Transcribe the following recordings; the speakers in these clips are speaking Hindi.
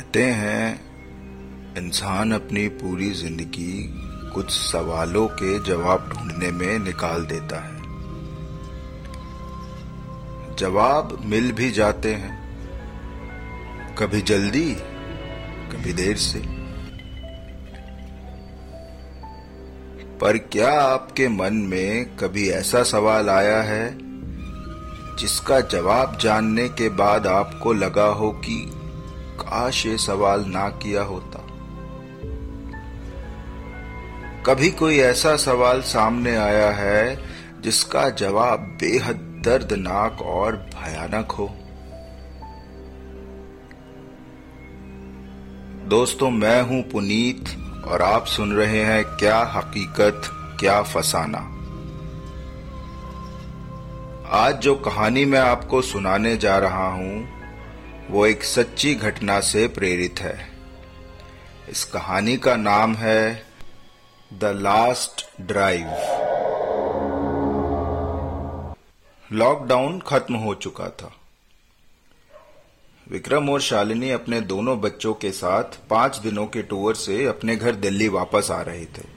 कहते हैं, इंसान अपनी पूरी ज़िंदगी कुछ सवालों के जवाब ढूँढने में निकाल देता है। जवाब मिल भी जाते हैं, कभी जल्दी, कभी देर से। पर क्या आपके मन में कभी ऐसा सवाल आया है, जिसका जवाब जानने के बाद आपको लगा हो कि काश ये सवाल ना किया होता। कभी कोई ऐसा सवाल सामने आया है जिसका जवाब बेहद दर्दनाक और भयानक हो। दोस्तों, मैं हूँ पुनीत और आप सुन रहे हैं क्या हकीकत, क्या फसाना। आज जो कहानी मैं आपको सुनाने जा रहा हूँ वो एक सच्ची घटना से प्रेरित है। इस कहानी का नाम है द लास्ट ड्राइव लॉकडाउन खत्म हो चुका था। विक्रम और शालिनी अपने दोनों बच्चों के साथ पाँच दिनों के टूर से अपने घर दिल्ली वापस आ रहे थे।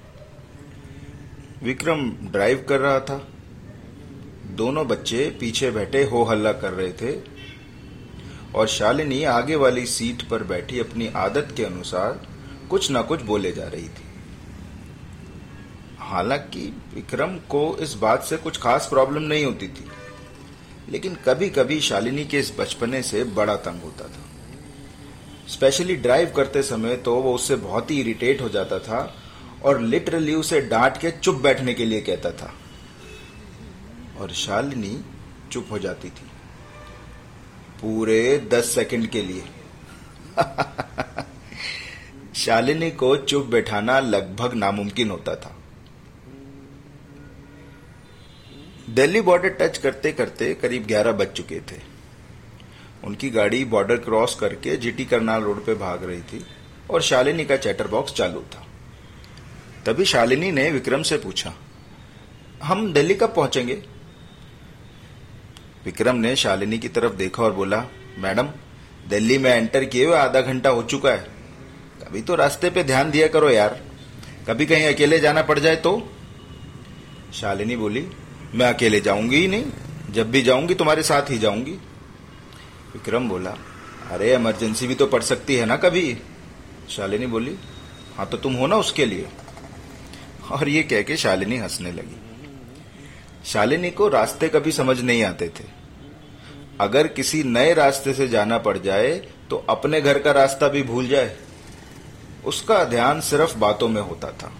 विक्रम ड्राइव कर रहा था। दोनों बच्चे पीछे बैठे हो हल्ला कर रहे थे। और शालिनी आगे वाली सीट पर बैठी अपनी आदत के अनुसार कुछ न कुछ बोले जा रही थी। हालाँकि विक्रम को इस बात से कुछ खास प्रॉब्लम नहीं होती थी, लेकिन कभी कभी शालिनी के इस बचपने से बड़ा तंग होता था। स्पेशली ड्राइव करते समय तो वो उससे बहुत ही इरिटेट हो जाता था और लिटरली उसे डांट के चुप बैठने के लिए कहता था। और शालिनी चुप हो जाती थी। पूरे दस सेकंड के लिए। शालिनी को चुप बैठाना लगभग नामुमकिन होता था। दिल्ली बॉर्डर टच करते करते करीब 11 बज चुके थे। उनकी गाड़ी बॉर्डर क्रॉस करके जीटी करनाल रोड पे भाग रही थी और शालिनी का चैटर बॉक्स चालू था। तभी शालिनी ने विक्रम से पूछा, हम दिल्ली कब पहुँचेंगे? विक्रम ने शालिनी की तरफ़ देखा और बोला, मैडम, दिल्ली में एंटर किए हुए आधा घंटा हो चुका है। कभी तो रास्ते पे ध्यान दिया करो यार। कभी कहीं अकेले जाना पड़ जाए तो? शालिनी बोली, मैं अकेले जाऊँगी ही नहीं। जब भी जाऊँगी, तुम्हारे साथ ही जाऊँगी। विक्रम बोला, अरे इमरजेंसी भी तो पड़ सकती है ना कभी? शालिनी बोली हाँ तो तुम हो ना उसके लिए। और ये कह के शालिनी हंसने लगी। शालिनी को रास्ते कभी समझ नहीं आते थे। अगर किसी नए रास्ते से जाना पड़ जाए तो अपने घर का रास्ता भी भूल जाए। उसका ध्यान सिर्फ़ बातों में होता था।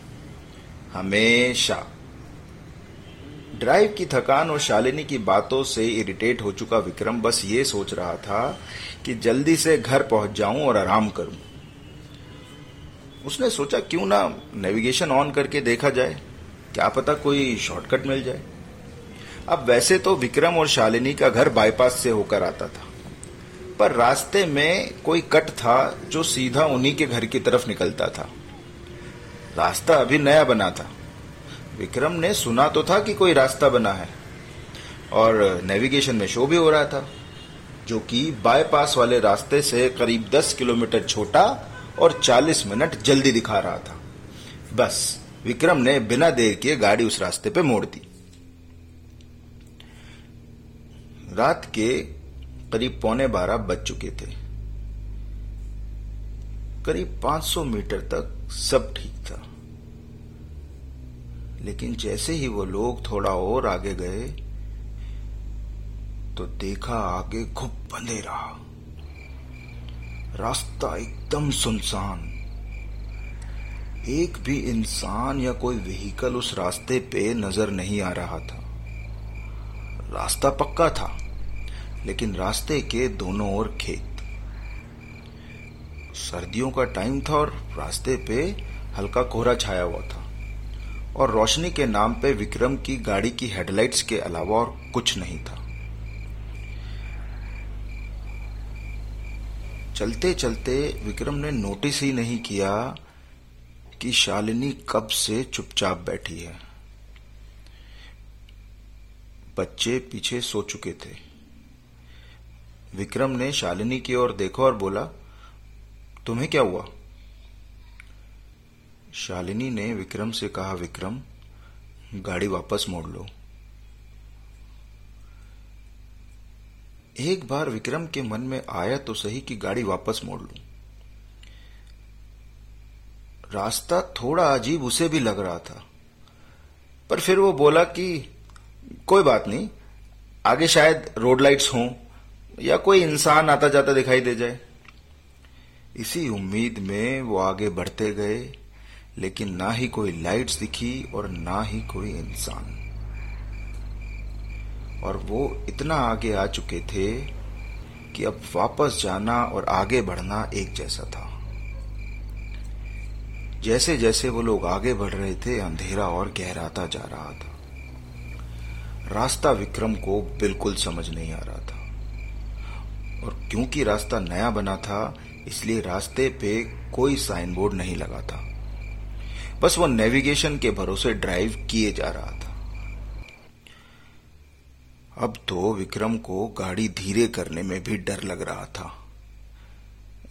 हमेशा। ड्राइव की थकान और शालिनी की बातों से इरिटेट हो चुका विक्रम बस ये सोच रहा था कि जल्दी से घर पहुँच जाऊँ और आराम करूँ। उसने सोचा क्यों ना नेविगेशन ऑन करके देखा जाए। क्या पता कोई शॉर्टकट मिल जाए। अब वैसे तो विक्रम और शालिनी का घर बाईपास से होकर आता था। पर रास्ते में कोई कट था जो सीधा उन्हीं के घर की तरफ़ निकलता था। रास्ता अभी नया बना था। विक्रम ने सुना तो था कि कोई रास्ता बना है। और नेविगेशन में शो भी हो रहा था, जो कि बाईपास वाले रास्ते से करीब 10 किलोमीटर छोटा और 40 मिनट जल्दी दिखा रहा था। बस, विक्रम ने बिना देर किए गाड़ी उस रास्ते पे मोड़ दी। रात के करीब पौने बारह बज चुके थे। करीब 500 मीटर तक सब ठीक था। लेकिन जैसे ही वो लोग थोड़ा और आगे गए तो देखा आगे घुप अंधेरा। रास्ता एकदम सुनसान। एक भी इंसान या कोई व्हीकल उस रास्ते पे नज़र नहीं आ रहा था। रास्ता पक्का था। लेकिन रास्ते के दोनों ओर खेत। सर्दियों का टाइम था और रास्ते पे हल्का कोहरा छाया हुआ था। और रोशनी के नाम पे विक्रम की गाड़ी की हेडलाइट्स के अलावा और कुछ नहीं था। चलते चलते विक्रम ने नोटिस ही नहीं किया कि शालिनी कब से चुपचाप बैठी है। बच्चे पीछे सो चुके थे। विक्रम ने शालिनी की ओर देखा और बोला, तुम्हें क्या हुआ? शालिनी ने विक्रम से कहा, विक्रम, गाड़ी वापस मोड़ लो। एक बार विक्रम के मन में आया तो सही कि गाड़ी वापस मोड़ लू। रास्ता थोड़ा अजीब उसे भी लग रहा था, पर फिर वो बोला कि, कोई बात नहीं, आगे शायद रोड लाइट्स हों या कोई इंसान आता जाता दिखाई दे जाए। इसी उम्मीद में वो आगे बढ़ते गए, लेकिन ना ही कोई लाइट्स दिखी और ना ही कोई इंसान। और वो इतना आगे आ चुके थे कि अब वापस जाना और आगे बढ़ना एक जैसा था। जैसे जैसे वो लोग आगे बढ़ रहे थे, अंधेरा और गहराता जा रहा था। रास्ता विक्रम को बिल्कुल समझ नहीं आ रहा था। क्योंकि रास्ता नया बना था, इसलिए रास्ते पे कोई साइन बोर्ड नहीं लगा था। बस वो नेविगेशन के भरोसे ड्राइव किए जा रहा था। अब तो विक्रम को गाड़ी धीरे करने में भी डर लग रहा था।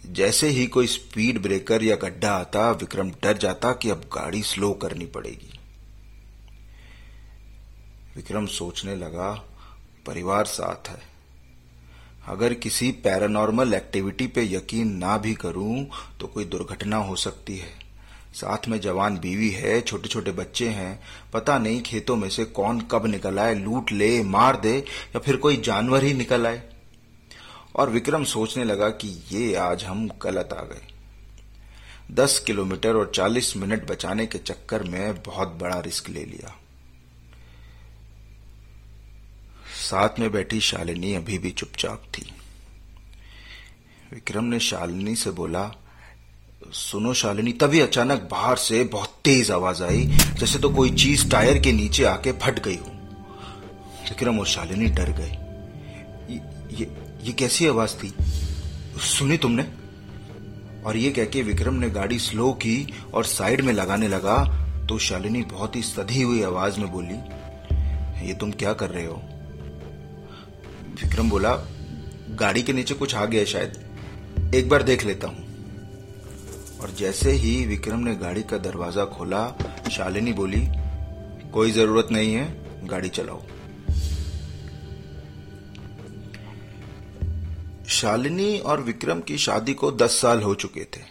जैसे ही कोई स्पीड ब्रेकर या गड्ढा आता, विक्रम डर जाता कि अब गाड़ी स्लो करनी पड़ेगी। विक्रम सोचने लगा, परिवार साथ है। अगर किसी पैरानॉर्मल एक्टिविटी पे यकीन ना भी करूँ तो कोई दुर्घटना हो सकती है। साथ में जवान बीवी है छोटे छोटे बच्चे हैं, पता नहीं खेतों में से कौन कब निकल आए, लूट ले, मार दे, या फिर कोई जानवर ही निकल आए। और विक्रम सोचने लगा कि ये आज हम गलत आ गए। दस किलोमीटर और चालीस मिनट बचाने के चक्कर में बहुत बड़ा रिस्क ले लिया। साथ में बैठी शालिनी अभी भी चुपचाप थी। विक्रम ने शालिनी से बोला सुनो शालिनी तभी अचानक बाहर से बहुत तेज आवाज़ आई जैसे तो कोई चीज़ टायर के नीचे आके फट गई हो। विक्रम और शालिनी डर गए। ये, ये ये कैसी आवाज़ थी? सुनी तुमने? और ये कह के विक्रम ने गाड़ी स्लो की और साइड में लगाने लगा तो शालिनी बहुत ही सधी हुई आवाज़ में बोली ये तुम क्या कर रहे हो? विक्रम बोला, गाड़ी के नीचे कुछ आ गया शायद। एक बार देख लेता हूँ। और जैसे ही विक्रम ने गाड़ी का दरवाज़ा खोला, शालिनी बोली, कोई ज़रूरत नहीं है, गाड़ी चलाओ। शालिनी और विक्रम की शादी को दस साल हो चुके थे।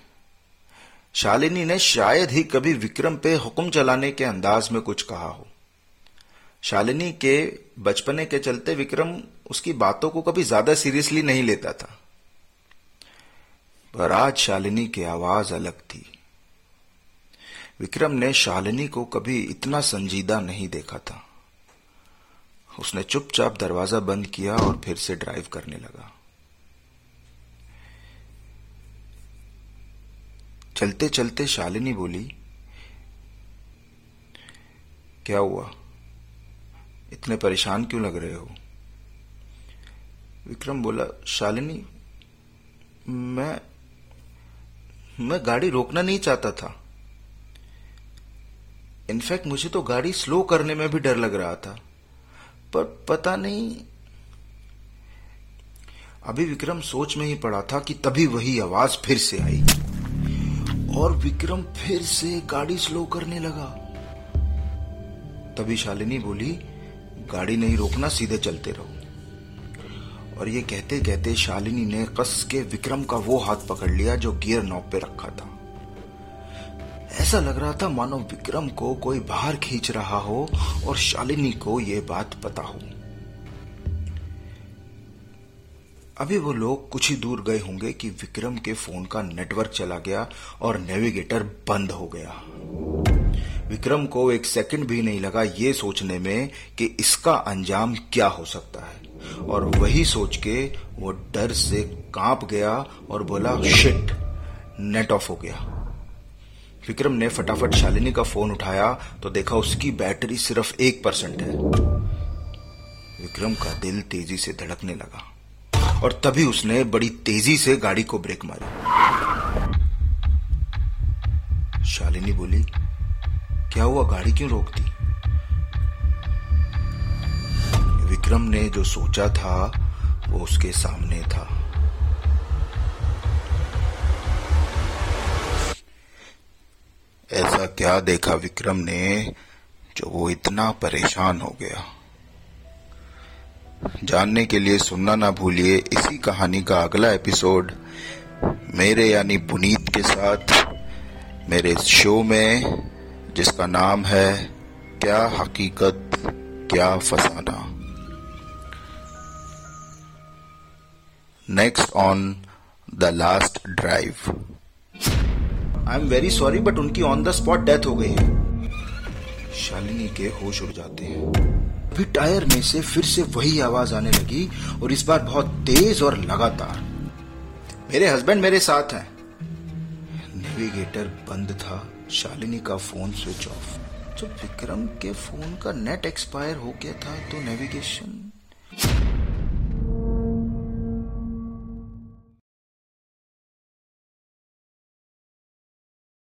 शालिनी ने शायद ही कभी विक्रम पे हुक्म चलाने के अंदाज में कुछ कहा हो। शालिनी के बचपने के चलते विक्रम उसकी बातों को कभी ज़्यादा सीरियसली नहीं लेता था। पर आज शालिनी की आवाज़ अलग थी। विक्रम ने शालिनी को कभी इतना संजीदा नहीं देखा था। उसने चुपचाप दरवाज़ा बंद किया और फिर से ड्राइव करने लगा। चलते चलते शालिनी बोली, क्या हुआ? इतने परेशान क्यों लग रहे हो? विक्रम बोला, शालिनी, मैं मैं गाड़ी रोकना नहीं चाहता था। इनफैक्ट मुझे तो गाड़ी स्लो करने में भी डर लग रहा था। पर पता नहीं, अभी विक्रम सोच में ही पड़ा था कि तभी वही आवाज़ फिर से आई। और विक्रम फिर से गाड़ी स्लो करने लगा। तभी शालिनी बोली गाड़ी नहीं रोकना, सीधे चलते रहो। और ये कहते कहते शालिनी ने कस के विक्रम का वो हाथ पकड़ लिया जो गियर नॉब पे रखा था। ऐसा लग रहा था मानो विक्रम को कोई बाहर खींच रहा हो और शालिनी को यह बात पता हो। अभी वो लोग कुछ ही दूर गए होंगे कि विक्रम के फ़ोन का नेटवर्क चला गया और नेविगेटर बंद हो गया। विक्रम को एक सेकंड भी नहीं लगा ये सोचने में कि इसका अंजाम क्या हो सकता है। और वही सोच के वो डर से काँप गया और बोला, शिट, नेट ऑफ़ हो गया। विक्रम ने फटाफट शालिनी का फ़ोन उठाया तो देखा उसकी बैटरी सिर्फ़ एक परसेंट है। विक्रम का दिल तेज़ी से धड़कने लगा और तभी उसने बड़ी तेज़ी से गाड़ी को ब्रेक मारी। शालिनी बोली क्या हुआ? गाड़ी क्यों रोक दी? विक्रम ने जो सोचा था, वो उसके सामने था। ऐसा क्या देखा विक्रम ने, जो वो इतना परेशान हो गया? जानने के लिए सुनना ना भूलिए, इसी कहानी का अगला एपिसोड मेरे यानी पुनीत के साथ, मेरे शो में जिसका नाम है, क्या हकीकत, क्या फसाना। Next on the last drive I am very sorry but उनकी ऑन द स्पॉट डेथ हो गई है। शालिनी के होश उड़ जाते हैं। अभी टायर में से फिर से वही आवाज़ आने लगी, और इस बार बहुत तेज और लगातार। मेरे हस्बैंड मेरे साथ हैं। नेविगेटर बंद था। शालिनी का फ़ोन स्विच ऑफ़। जब विक्रम के फ़ोन का नेट एक्सपायर हो गया था तो नेविगेशन